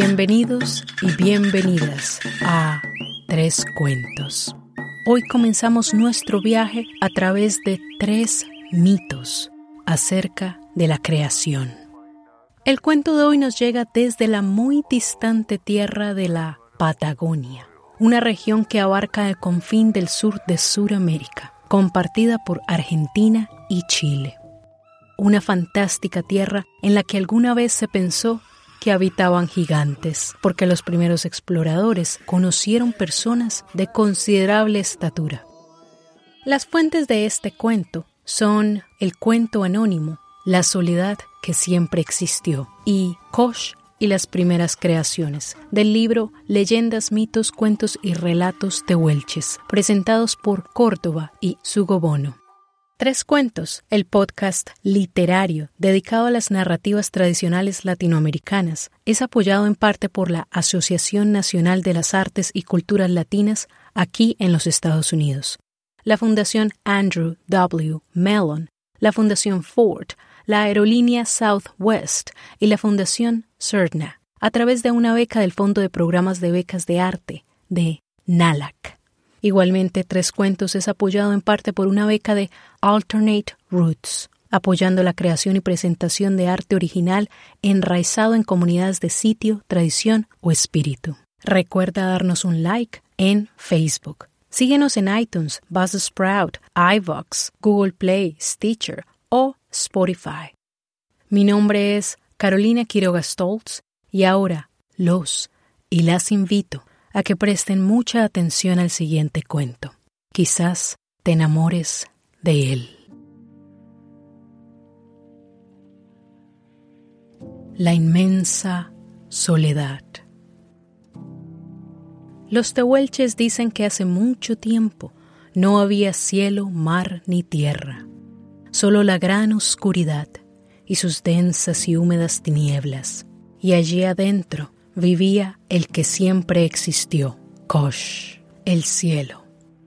Bienvenidos y bienvenidas a Tres Cuentos. Hoy comenzamos nuestro viaje a través de tres mitos acerca de la creación. El cuento de hoy nos llega desde la muy distante tierra de la Patagonia, una región que abarca el confín del sur de Sudamérica, compartida por Argentina y Chile. Una fantástica tierra en la que alguna vez se pensó que habitaban gigantes, porque los primeros exploradores conocieron personas de considerable estatura. Las fuentes de este cuento son el cuento anónimo, La soledad que siempre existió y Kosh y las primeras creaciones del libro Leyendas, mitos, cuentos y relatos de Huelches, presentados por Córdoba y Sugobono. Tres Cuentos, el podcast literario dedicado a las narrativas tradicionales latinoamericanas, es apoyado en parte por la Asociación Nacional de las Artes y Culturas Latinas aquí en los Estados Unidos, la Fundación Andrew W. Mellon, la Fundación Ford, la Aerolínea Southwest y la Fundación CERNA, a través de una beca del Fondo de Programas de Becas de Arte, de NALAC. Igualmente, Tres Cuentos es apoyado en parte por una beca de Alternate Roots, apoyando la creación y presentación de arte original enraizado en comunidades de sitio, tradición o espíritu. Recuerda darnos un like en Facebook. Síguenos en iTunes, Buzzsprout, iVox, Google Play, Stitcher o Spotify. Mi nombre es Carolina Quiroga Stoltz y ahora los y las invito a que presten mucha atención al siguiente cuento. Quizás te enamores de él. La inmensa soledad. Los tehuelches dicen que hace mucho tiempo no había cielo, mar ni tierra, solo la gran oscuridad y sus densas y húmedas tinieblas, y allí adentro vivía el que siempre existió, Kosh, el cielo,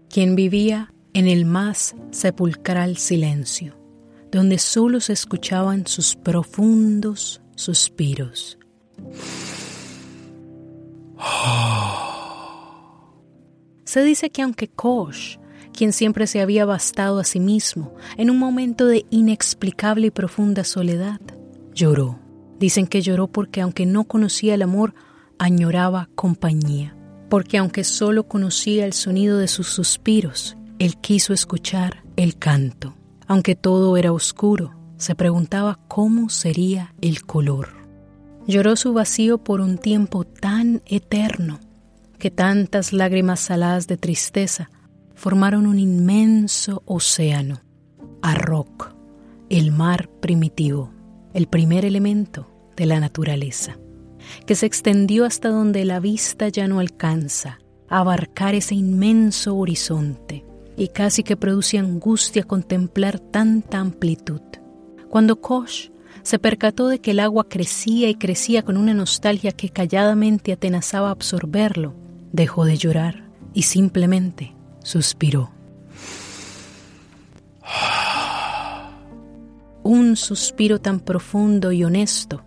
quien vivía en el más sepulcral silencio, donde solo se escuchaban sus profundos suspiros. Se dice que aunque Kosh, quien siempre se había bastado a sí mismo en un momento de inexplicable y profunda soledad, lloró Dicen que lloró porque aunque no conocía el amor, añoraba compañía, porque aunque solo conocía el sonido de sus suspiros, él quiso escuchar el canto. Aunque todo era oscuro, se preguntaba cómo sería el color. Lloró su vacío por un tiempo tan eterno que tantas lágrimas saladas de tristeza formaron un inmenso océano, Arrock, el mar primitivo, el primer elemento de la naturaleza, que se extendió hasta donde la vista ya no alcanza, a abarcar ese inmenso horizonte, y casi que produce angustia contemplar tanta amplitud. Cuando Kosh se percató de que el agua crecía y crecía con una nostalgia que calladamente atenazaba absorberlo, dejó de llorar y simplemente suspiró. Un suspiro tan profundo y honesto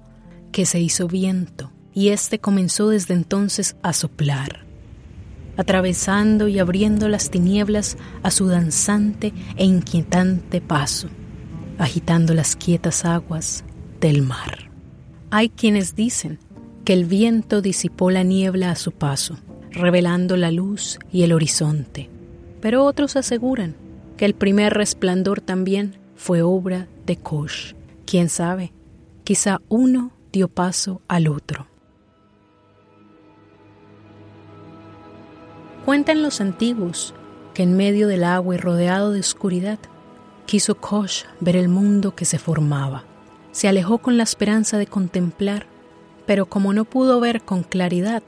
que se hizo viento, y éste comenzó desde entonces a soplar, atravesando y abriendo las tinieblas a su danzante e inquietante paso, agitando las quietas aguas del mar. Hay quienes dicen que el viento disipó la niebla a su paso, revelando la luz y el horizonte, pero otros aseguran que el primer resplandor también fue obra de Kosh. Quién sabe, quizá uno dio paso al otro. Cuentan los antiguos que en medio del agua y rodeado de oscuridad, quiso Kosh ver el mundo que se formaba. Se alejó con la esperanza de contemplar, pero como no pudo ver con claridad,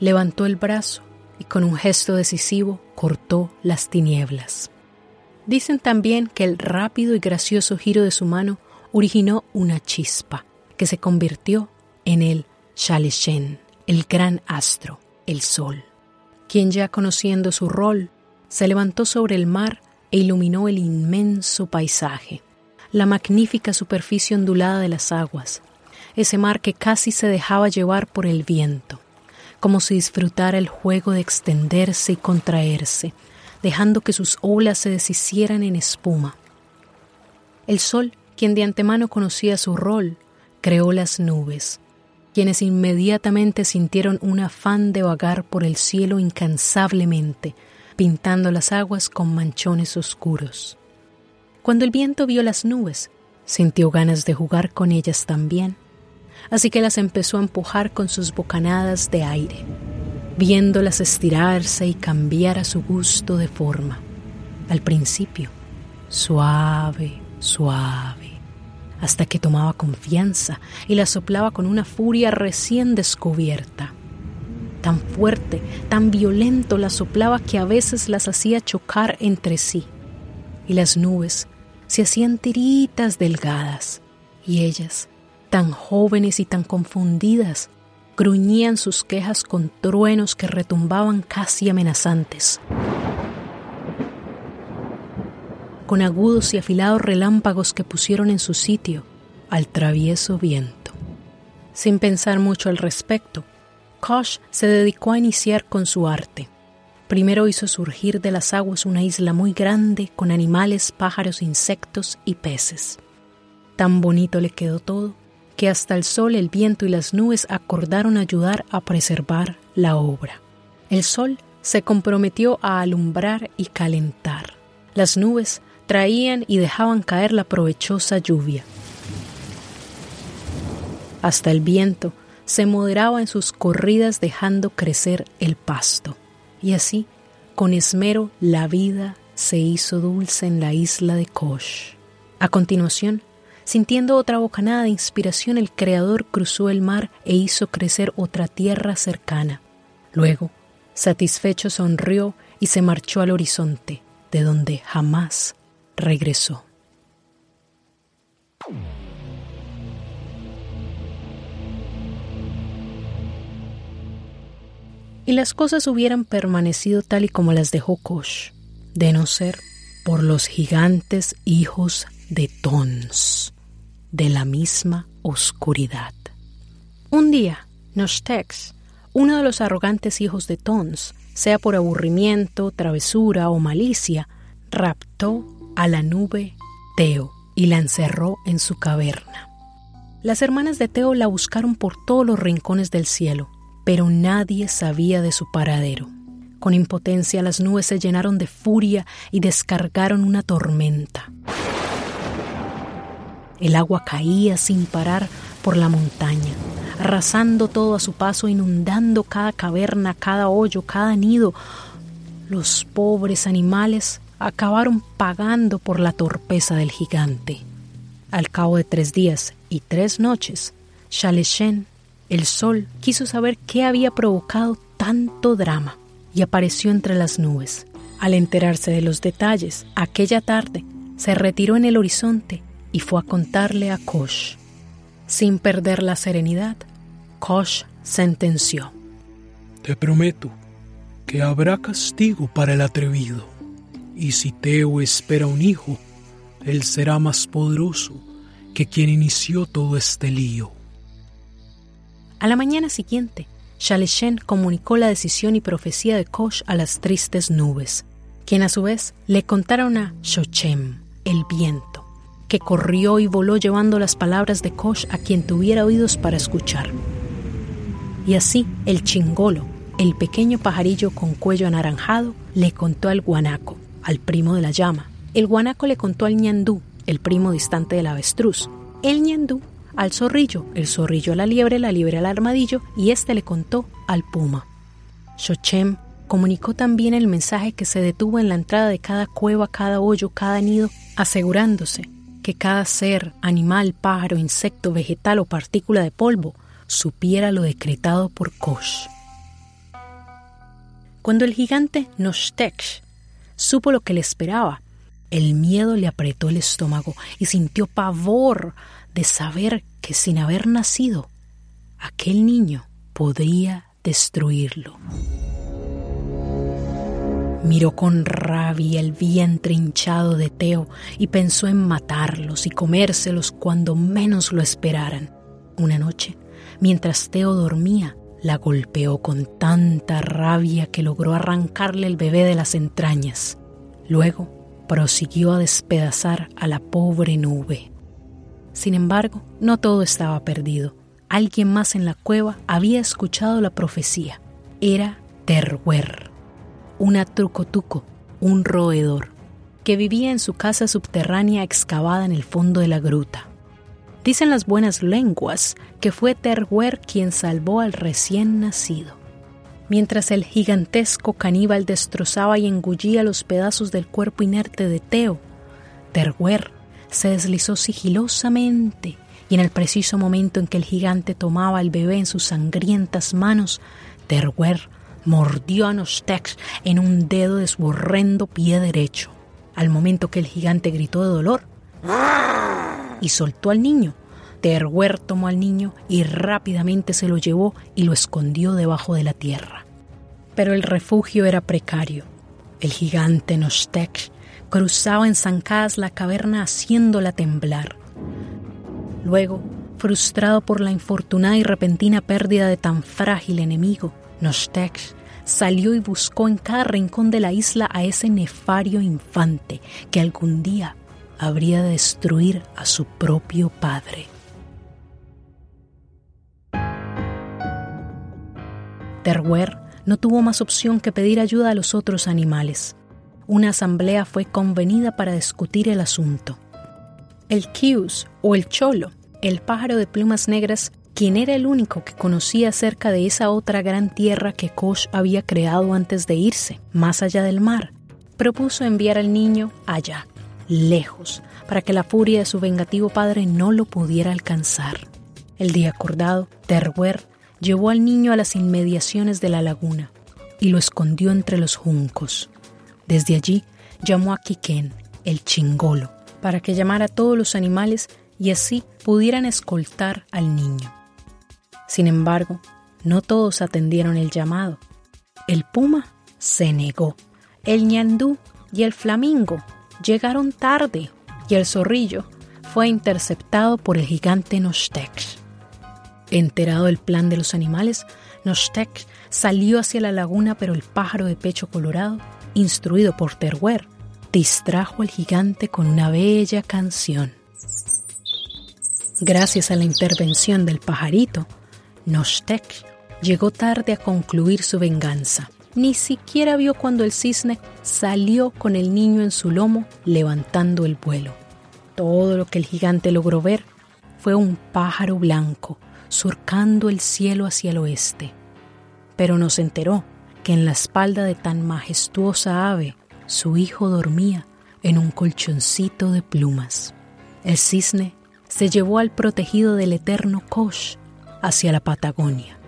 levantó el brazo y con un gesto decisivo cortó las tinieblas. Dicen también que el rápido y gracioso giro de su mano originó una chispa, que se convirtió en el Shaleshen, el gran astro, el sol, quien ya conociendo su rol, se levantó sobre el mar e iluminó el inmenso paisaje, la magnífica superficie ondulada de las aguas, ese mar que casi se dejaba llevar por el viento, como si disfrutara el juego de extenderse y contraerse, dejando que sus olas se deshicieran en espuma. El sol, quien de antemano conocía su rol, creó las nubes, quienes inmediatamente sintieron un afán de vagar por el cielo incansablemente, pintando las aguas con manchones oscuros. Cuando el viento vio las nubes, sintió ganas de jugar con ellas también, así que las empezó a empujar con sus bocanadas de aire, viéndolas estirarse y cambiar a su gusto de forma. Al principio, suave, suave, hasta que tomaba confianza y la soplaba con una furia recién descubierta. Tan fuerte, tan violento la soplaba que a veces las hacía chocar entre sí, y las nubes se hacían tiritas delgadas, y ellas, tan jóvenes y tan confundidas, gruñían sus quejas con truenos que retumbaban casi amenazantes. Con agudos y afilados relámpagos que pusieron en su sitio al travieso viento. Sin pensar mucho al respecto, Kosh se dedicó a iniciar con su arte. Primero hizo surgir de las aguas una isla muy grande con animales, pájaros, insectos y peces. Tan bonito le quedó todo que hasta el sol, el viento y las nubes acordaron ayudar a preservar la obra. El sol se comprometió a alumbrar y calentar. Las nubes traían y dejaban caer la provechosa lluvia. Hasta el viento se moderaba en sus corridas dejando crecer el pasto. Y así, con esmero, la vida se hizo dulce en la isla de Kosh. A continuación, sintiendo otra bocanada de inspiración, el Creador cruzó el mar e hizo crecer otra tierra cercana. Luego, satisfecho, sonrió y se marchó al horizonte, de donde jamás regresó. y las cosas hubieran permanecido tal y como las dejó Kosh, de no ser por los gigantes hijos de Tons, de la misma oscuridad. Un día, Nostex, uno de los arrogantes hijos de Tons, sea por aburrimiento, travesura o malicia, raptó a la nube Teo y la encerró en su caverna. Las hermanas de Teo la buscaron por todos los rincones del cielo, pero nadie sabía de su paradero. Con impotencia las nubes se llenaron de furia y descargaron una tormenta. El agua caía sin parar por la montaña, arrasando todo a su paso, inundando cada caverna, cada hoyo, cada nido. Los pobres animales acabaron pagando por la torpeza del gigante. Al cabo de tres días y tres noches, Shaleshen el sol quiso saber qué había provocado tanto drama y apareció entre las nubes. Al enterarse de los detalles, aquella tarde se retiró en el horizonte y fue a contarle a Kosh. Sin perder la serenidad, Kosh sentenció. Te prometo que habrá castigo para el atrevido, y si Teo espera un hijo, él será más poderoso que quien inició todo este lío. A la mañana siguiente, Shaleshen comunicó la decisión y profecía de Kosh a las tristes nubes, quien a su vez le contaron a Shochem, el viento, que corrió y voló llevando las palabras de Kosh a quien tuviera oídos para escuchar. Y así el chingolo, el pequeño pajarillo con cuello anaranjado, le contó al guanaco, al primo de la llama. El guanaco le contó al ñandú, el primo distante del avestruz. El ñandú al zorrillo, el zorrillo a la liebre, la liebre al armadillo y éste le contó al puma. Shochem comunicó también el mensaje que se detuvo en la entrada de cada cueva, cada hoyo, cada nido, asegurándose que cada ser, animal, pájaro, insecto, vegetal o partícula de polvo supiera lo decretado por Kosh. Cuando el gigante Noshteksh supo lo que le esperaba, el miedo le apretó el estómago y sintió pavor de saber que sin haber nacido, aquel niño podría destruirlo. Miró con rabia el vientre hinchado de Teo y pensó en matarlos y comérselos cuando menos lo esperaran. Una noche, mientras Teo dormía, la golpeó con tanta rabia que logró arrancarle el bebé de las entrañas. Luego prosiguió a despedazar a la pobre nube. Sin embargo, no todo estaba perdido. Alguien más en la cueva había escuchado la profecía. Era Terwer, una trucotuco, un roedor, que vivía en su casa subterránea excavada en el fondo de la gruta. Dicen las buenas lenguas que fue Terwer quien salvó al recién nacido. Mientras el gigantesco caníbal destrozaba y engullía los pedazos del cuerpo inerte de Teo, Terwer se deslizó sigilosamente y en el preciso momento en que el gigante tomaba al bebé en sus sangrientas manos, Terwer mordió a Nostex en un dedo de su horrendo pie derecho. Al momento que el gigante gritó de dolor, y soltó al niño. Terwer tomó al niño y rápidamente se lo llevó y lo escondió debajo de la tierra. Pero el refugio era precario. El gigante Nostek cruzaba en zancadas la caverna haciéndola temblar. Luego, frustrado por la infortunada y repentina pérdida de tan frágil enemigo, Nostek salió y buscó en cada rincón de la isla a ese nefario infante que algún día habría de destruir a su propio padre. Terwer no tuvo más opción que pedir ayuda a los otros animales. Una asamblea fue convenida para discutir el asunto. El Kius, o el Cholo, el pájaro de plumas negras, quien era el único que conocía acerca de esa otra gran tierra que Kosh había creado antes de irse, más allá del mar, propuso enviar al niño allá lejos, para que la furia de su vengativo padre no lo pudiera alcanzar. El día acordado, Terwer llevó al niño a las inmediaciones de la laguna y lo escondió entre los juncos. Desde allí llamó a Kiken, el chingolo, para que llamara a todos los animales y así pudieran escoltar al niño. Sin embargo, no todos atendieron el llamado. El puma se negó, el ñandú y el flamingo llegaron tarde y el zorrillo fue interceptado por el gigante Nostex. Enterado del plan de los animales, Nostex salió hacia la laguna, pero el pájaro de pecho colorado, instruido por Terwer, distrajo al gigante con una bella canción. Gracias a la intervención del pajarito, Nostex llegó tarde a concluir su venganza ni siquiera vio cuando el cisne salió con el niño en su lomo levantando el vuelo. Todo lo que el gigante logró ver fue un pájaro blanco surcando el cielo hacia el oeste. Pero no se enteró que en la espalda de tan majestuosa ave su hijo dormía en un colchoncito de plumas. El cisne se llevó al protegido del eterno Kosh hacia la Patagonia.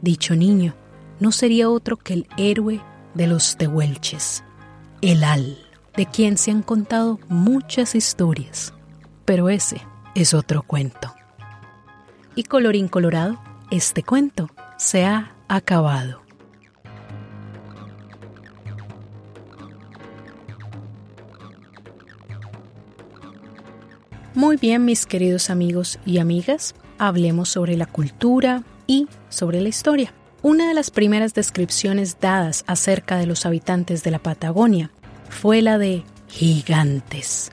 Dicho niño no sería otro que el héroe de los tehuelches, el Al, de quien se han contado muchas historias, pero ese es otro cuento. Y colorín colorado, este cuento se ha acabado. Muy bien, mis queridos amigos y amigas, hablemos sobre la cultura y sobre la historia. Una de las primeras descripciones dadas acerca de los habitantes de la Patagonia fue la de gigantes,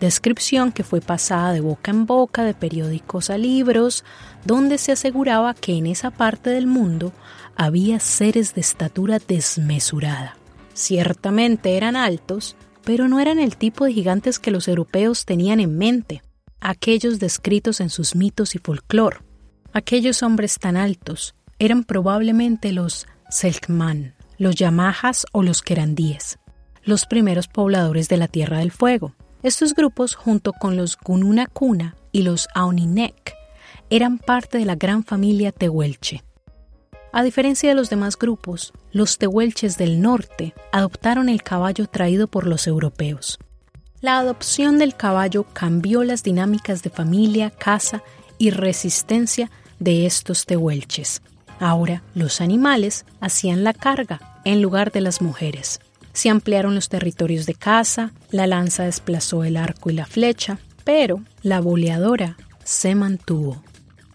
descripción que fue pasada de boca en boca de periódicos a libros, donde se aseguraba que en esa parte del mundo había seres de estatura desmesurada. Ciertamente eran altos, pero no eran el tipo de gigantes que los europeos tenían en mente, aquellos descritos en sus mitos y folclore. Aquellos hombres tan altos, eran probablemente los Selkman, los Yamahas o los Querandíes, los primeros pobladores de la Tierra del Fuego. Estos grupos, junto con los Gununacuna y los Aoninek, eran parte de la gran familia Tehuelche. A diferencia de los demás grupos, los Tehuelches del norte adoptaron el caballo traído por los europeos. La adopción del caballo cambió las dinámicas de familia, casa y resistencia de estos Tehuelches. Ahora los animales hacían la carga en lugar de las mujeres. Se ampliaron los territorios de caza, la lanza desplazó el arco y la flecha, pero la boleadora se mantuvo.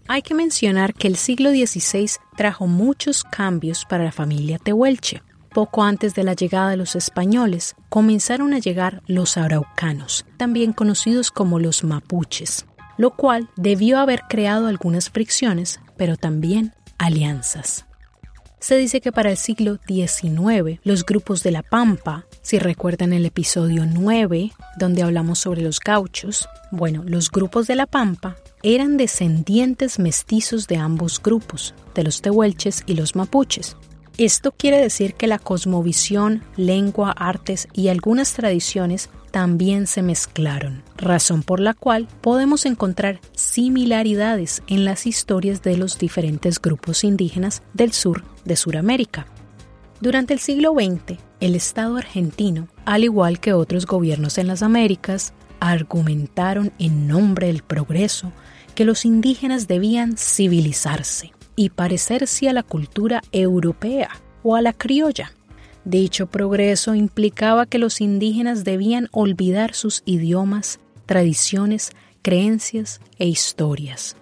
Hay que mencionar que el siglo XVI trajo muchos cambios para la familia tehuelche. Poco antes de la llegada de los españoles, comenzaron a llegar los araucanos, también conocidos como los mapuches, lo cual debió haber creado algunas fricciones, pero también alianzas. Se dice que para el siglo XIX los grupos de la Pampa, si recuerdan el episodio 9, donde hablamos sobre los gauchos, bueno, los grupos de la Pampa eran descendientes mestizos de ambos grupos, de los tehuelches y los mapuches. Esto quiere decir que la cosmovisión, lengua, artes y algunas tradiciones también se mezclaron, razón por la cual podemos encontrar similaridades en las historias de los diferentes grupos indígenas del sur de Sudamérica. Durante el siglo XX, el Estado argentino, al igual que otros gobiernos en las Américas, argumentaron en nombre del progreso que los indígenas debían civilizarse y parecerse a la cultura europea o a la criolla. Dicho progreso implicaba que los indígenas debían olvidar sus idiomas, tradiciones, creencias e historias.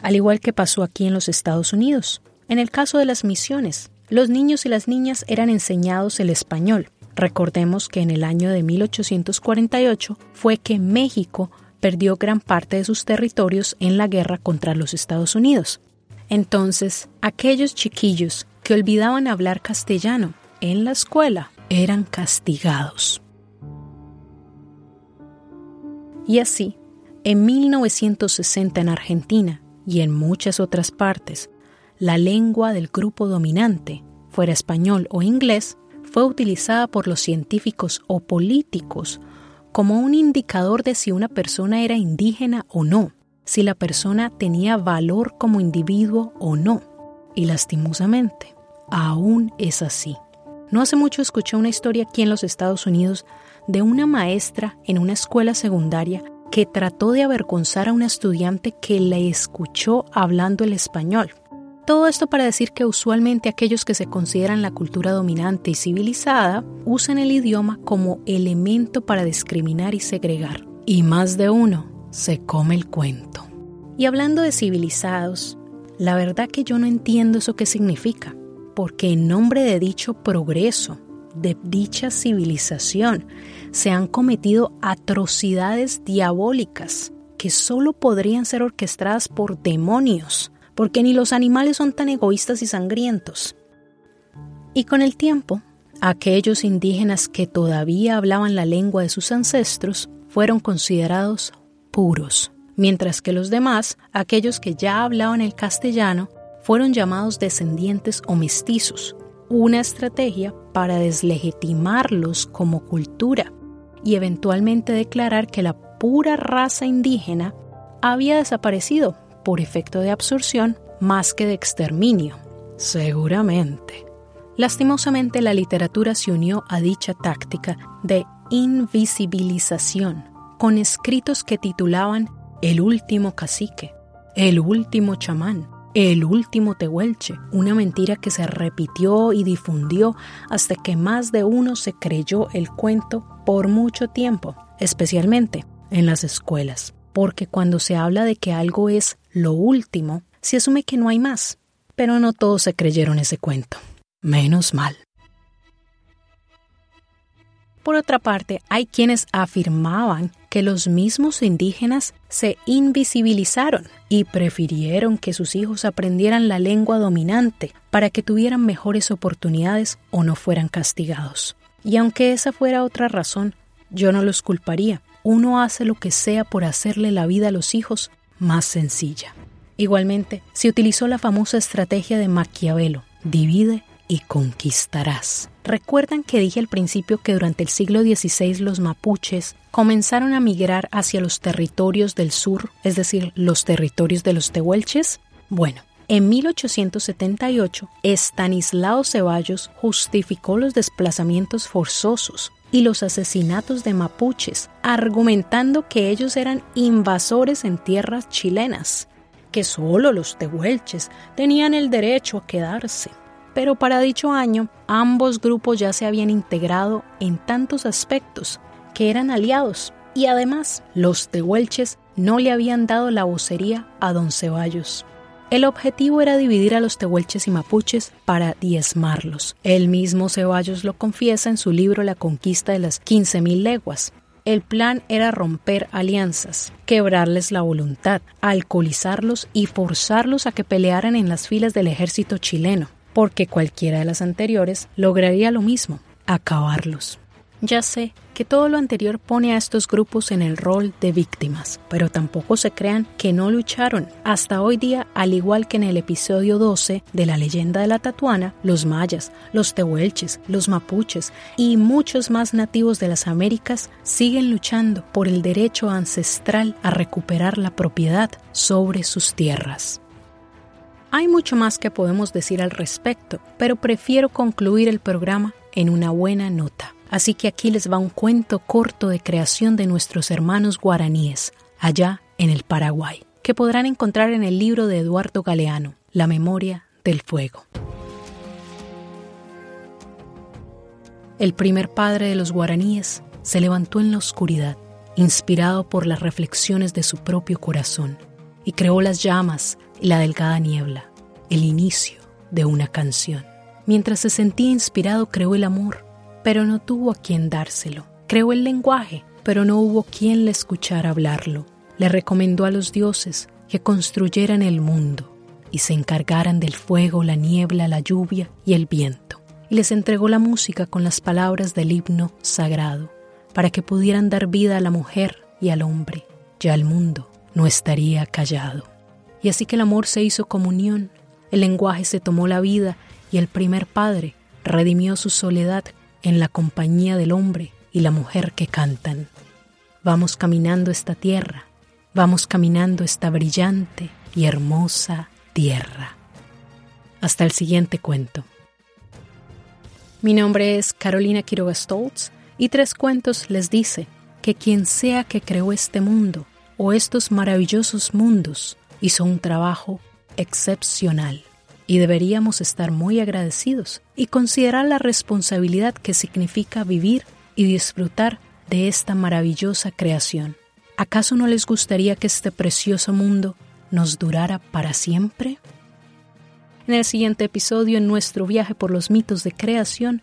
Al igual que pasó aquí en los Estados Unidos. En el caso de las misiones, los niños y las niñas eran enseñados el español. Recordemos que en el año de 1848 fue que México perdió gran parte de sus territorios en la guerra contra los Estados Unidos. Entonces, aquellos chiquillos que olvidaban hablar castellano en la escuela eran castigados. Y así, en 1960 en Argentina y en muchas otras partes, la lengua del grupo dominante, fuera español o inglés, fue utilizada por los científicos o políticos como un indicador de si una persona era indígena o no, si la persona tenía valor como individuo o no. Y lastimosamente, aún es así. No hace mucho escuché una historia aquí en los Estados Unidos de una maestra en una escuela secundaria que trató de avergonzar a una estudiante que le escuchó hablando el español. Todo esto para decir que usualmente aquellos que se consideran la cultura dominante y civilizada usan el idioma como elemento para discriminar y segregar. Y más de uno se come el cuento. Y hablando de civilizados, la verdad que yo no entiendo eso qué significa, porque en nombre de dicho progreso, de dicha civilización, se han cometido atrocidades diabólicas que solo podrían ser orquestadas por demonios, porque ni los animales son tan egoístas y sangrientos. Y con el tiempo, aquellos indígenas que todavía hablaban la lengua de sus ancestros fueron considerados puros, mientras que los demás, aquellos que ya hablaban el castellano, fueron llamados descendientes o mestizos, una estrategia para deslegitimarlos como cultura y eventualmente declarar que la pura raza indígena había desaparecido por efecto de absorción más que de exterminio. Seguramente. Lastimosamente la literatura se unió a dicha táctica de invisibilización con escritos que titulaban El último cacique, El último chamán, El último tehuelche, una mentira que se repitió y difundió hasta que más de uno se creyó el cuento por mucho tiempo, especialmente en las escuelas, porque cuando se habla de que algo es lo último, se asume que no hay más, pero no todos se creyeron ese cuento. Menos mal. Por otra parte, hay quienes afirmaban que los mismos indígenas se invisibilizaron y prefirieron que sus hijos aprendieran la lengua dominante para que tuvieran mejores oportunidades o no fueran castigados. Y aunque esa fuera otra razón, yo no los culparía. Uno hace lo que sea por hacerle la vida a los hijos más sencilla. Igualmente, se utilizó la famosa estrategia de Maquiavelo, divide y conquistarás. ¿Recuerdan que dije al principio que durante el siglo XVI los mapuches comenzaron a migrar hacia los territorios del sur, es decir, los territorios de los tehuelches? Bueno, en 1878, Estanislao Ceballos justificó los desplazamientos forzosos y los asesinatos de mapuches, argumentando que ellos eran invasores en tierras chilenas, que solo los tehuelches tenían el derecho a quedarse pero para dicho año ambos grupos ya se habían integrado en tantos aspectos que eran aliados y además los tehuelches no le habían dado la vocería a don Ceballos. El objetivo era dividir a los tehuelches y mapuches para diezmarlos. El mismo Ceballos lo confiesa en su libro La conquista de las 15.000 leguas. El plan era romper alianzas, quebrarles la voluntad, alcoholizarlos y forzarlos a que pelearan en las filas del ejército chileno, porque cualquiera de las anteriores lograría lo mismo, acabarlos. Ya sé que todo lo anterior pone a estos grupos en el rol de víctimas, pero tampoco se crean que no lucharon. Hasta hoy día, al igual que en el episodio 12 de la leyenda de la Tatuana, los mayas, los tehuelches, los mapuches y muchos más nativos de las Américas siguen luchando por el derecho ancestral a recuperar la propiedad sobre sus tierras. Hay mucho más que podemos decir al respecto, pero prefiero concluir el programa en una buena nota. Así que aquí les va un cuento corto de creación de nuestros hermanos guaraníes, allá en el Paraguay, que podrán encontrar en el libro de Eduardo Galeano, La memoria del fuego. El primer padre de los guaraníes se levantó en la oscuridad, inspirado por las reflexiones de su propio corazón, y creó las llamas la delgada niebla, el inicio de una canción. Mientras se sentía inspirado, creó el amor pero no tuvo a quien dárselo. Creó el lenguaje, pero no hubo quien le escuchara hablarlo. Le recomendó a los dioses que construyeran el mundo y se encargaran del fuego, la niebla, la lluvia y el viento. Y les entregó la música con las palabras del himno sagrado, para que pudieran dar vida a la mujer y al hombre. Ya el mundo no estaría callado. Y así que el amor se hizo comunión, el lenguaje se tomó la vida y el primer padre redimió su soledad en la compañía del hombre y la mujer que cantan. Vamos caminando esta tierra, vamos caminando esta brillante y hermosa tierra. Hasta el siguiente cuento. Mi nombre es Carolina Quiroga Stoltz y Tres Cuentos les dice que quien sea que creó este mundo o estos maravillosos mundos hizo un trabajo excepcional y deberíamos estar muy agradecidos y considerar la responsabilidad que significa vivir y disfrutar de esta maravillosa creación. ¿Acaso no les gustaría que este precioso mundo nos durara para siempre? En el siguiente episodio, en nuestro viaje por los mitos de creación,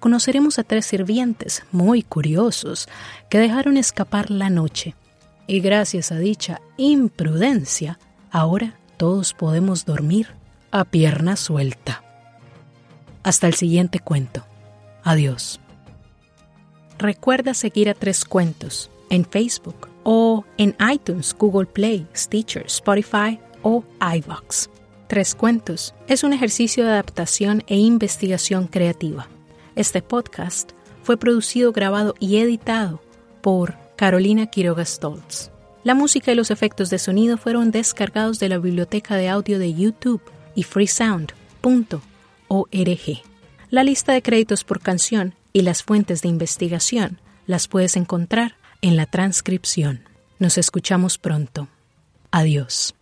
conoceremos a tres sirvientes muy curiosos que dejaron escapar la noche. Y gracias a dicha imprudencia, ahora todos podemos dormir a pierna suelta. Hasta el siguiente cuento. Adiós. Recuerda seguir a Tres Cuentos en Facebook o en iTunes, Google Play, Stitcher, Spotify o iVox. Tres Cuentos es un ejercicio de adaptación e investigación creativa. Este podcast fue producido, grabado y editado por Carolina Quiroga Stoltz. La música y los efectos de sonido fueron descargados de la biblioteca de audio de YouTube y freesound.org. La lista de créditos por canción y las fuentes de investigación las puedes encontrar en la transcripción. Nos escuchamos pronto. Adiós.